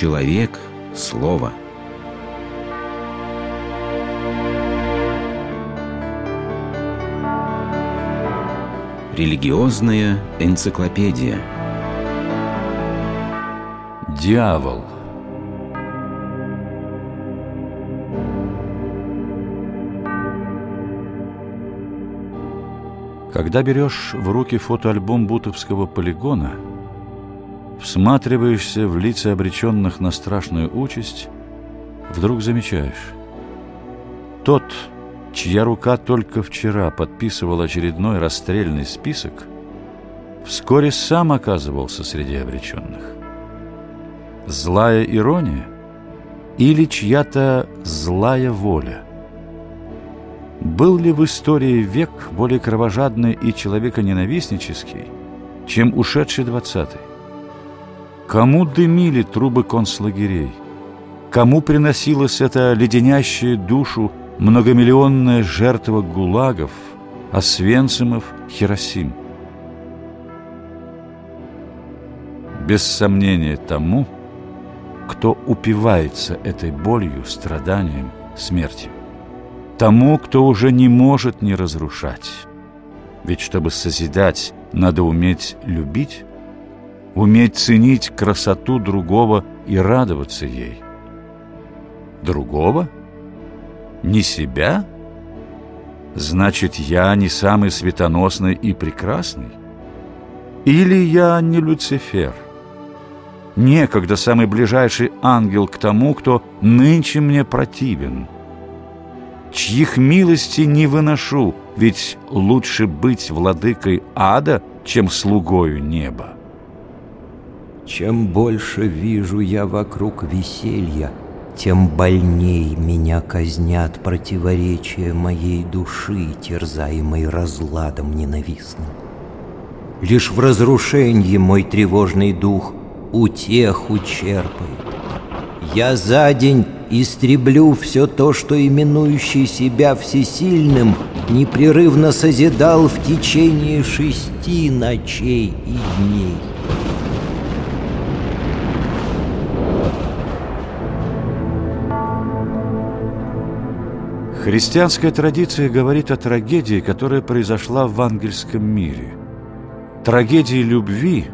Человек – слово. Религиозная энциклопедия. Дьявол. Когда берешь в руки фотоальбом Бутовского полигона, всматриваешься в лица обреченных на страшную участь, вдруг замечаешь. Тот, чья рука только вчера подписывал очередной расстрельный список, вскоре сам оказывался среди обреченных. Злая ирония или чья-то злая воля? Был ли в истории век более кровожадный и человеконенавистнический, чем ушедший двадцатый? Кому дымили трубы концлагерей? Кому приносилась эта леденящая душу многомиллионная жертва гулагов, Освенцимов, Хиросим. Без сомнения тому, кто упивается этой болью, страданием, смертью. Тому, кто уже не может не разрушать. Ведь чтобы созидать, надо уметь любить, уметь ценить красоту другого и радоваться ей. Другого – не себя? Значит, я не самый светоносный и прекрасный? Или я не Люцифер? Некогда самый ближайший ангел к тому, кто нынче мне противен. Чьих милости не выношу, ведь лучше быть владыкой ада, чем слугою неба. Чем больше вижу я вокруг веселья, тем больней меня казнят противоречия моей души, терзаемой разладом ненавистным. Лишь в разрушении мой тревожный дух утеху черпает. Я за день истреблю все то, что именующий себя всесильным непрерывно созидал в течение шести ночей и дней. Христианская традиция говорит о трагедии, которая произошла в ангельском мире. Трагедии любви,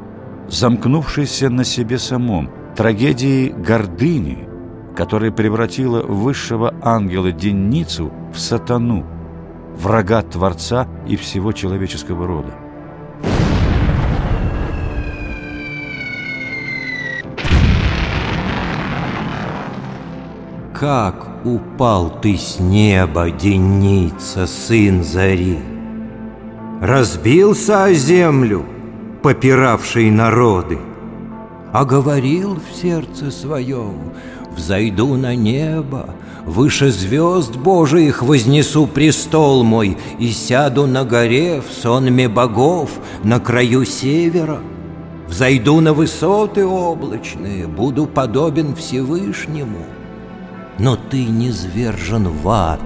замкнувшейся на себе самом, трагедии гордыни, которая превратила высшего ангела Денницу в сатану, врага Творца и всего человеческого рода. Как упал ты с неба, Деница, сын зари? Разбился о землю, попиравший народы, А говорил в сердце своем, Взойду на небо, Выше звезд Божиих вознесу престол мой И сяду на горе в сонме богов На краю севера. Взойду на высоты облачные, Буду подобен Всевышнему — но ты не звержен в ад,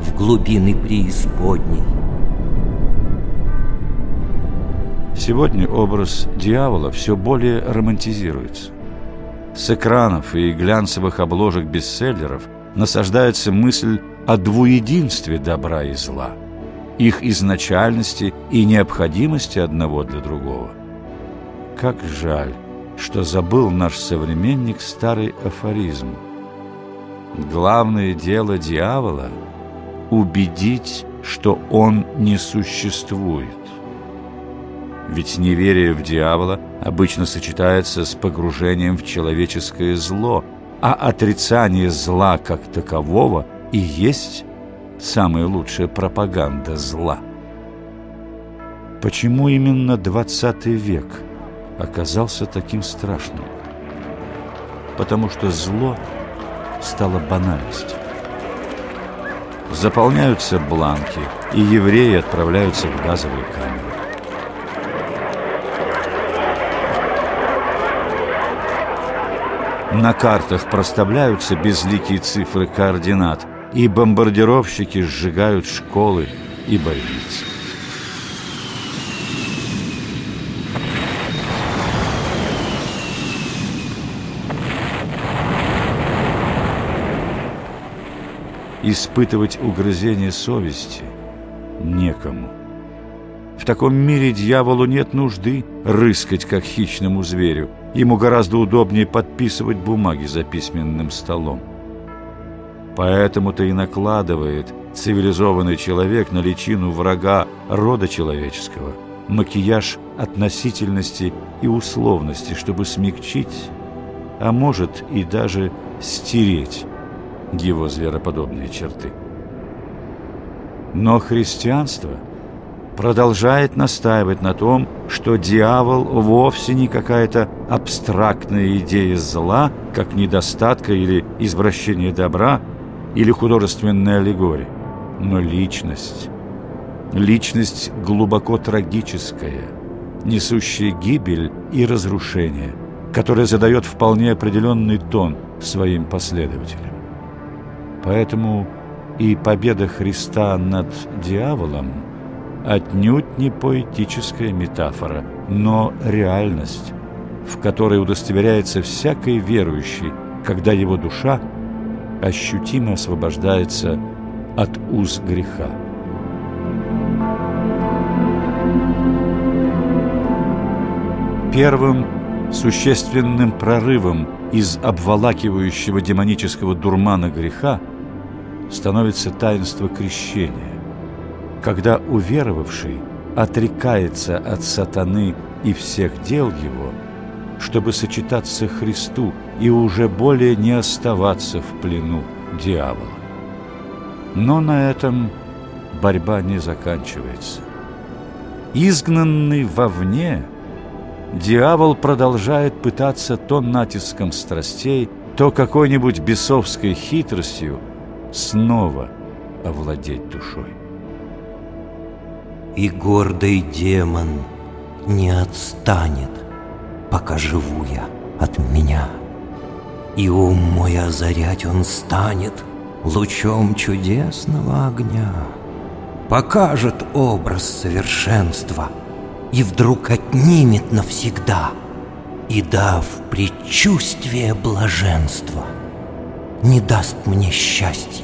в глубины преисподней. Сегодня образ дьявола все более романтизируется. С экранов и глянцевых обложек бестселлеров насаждается мысль о двуединстве добра и зла, их изначальности и необходимости одного для другого. Как жаль, что забыл наш современник старый афоризм – Главное дело дьявола – убедить, что он не существует. Ведь неверие в дьявола обычно сочетается с погружением в человеческое зло, а отрицание зла как такового и есть самая лучшая пропаганда зла. Почему именно 20 век оказался таким страшным? Потому что зло – стала банальностью. Заполняются бланки, и евреи отправляются в газовые камеры. На картах проставляются безликие цифры координат, и бомбардировщики сжигают школы и больницы. Испытывать угрызение совести некому. В таком мире дьяволу нет нужды рыскать, как хищному зверю. Ему гораздо удобнее подписывать бумаги за письменным столом. Поэтому-то и накладывает цивилизованный человек на личину врага рода человеческого макияж относительности и условности, чтобы смягчить, а может и даже стереть его звероподобные черты. Но христианство продолжает настаивать на том, что дьявол вовсе не какая-то абстрактная идея зла, как недостатка или извращение добра, или художественная аллегория, но личность. Личность глубоко трагическая, несущая гибель и разрушение, которая задает вполне определенный тон своим последователям. Поэтому и победа Христа над дьяволом отнюдь не поэтическая метафора, но реальность, в которой удостоверяется всякий верующий, когда его душа ощутимо освобождается от уз греха. Первым существенным прорывом из обволакивающего демонического дурмана греха становится таинство крещения, когда уверовавший отрекается от сатаны и всех дел его, чтобы сочетаться Христу и уже более не оставаться в плену дьявола. Но на этом борьба не заканчивается. Изгнанный вовне, дьявол продолжает пытаться то натиском страстей, то какой-нибудь бесовской хитростью снова овладеть душой. И гордый демон не отстанет, пока живу я от меня. И ум мой озарять он станет лучом чудесного огня. Покажет образ совершенства и вдруг отнимет навсегда, и дав предчувствие блаженства, не даст мне счастья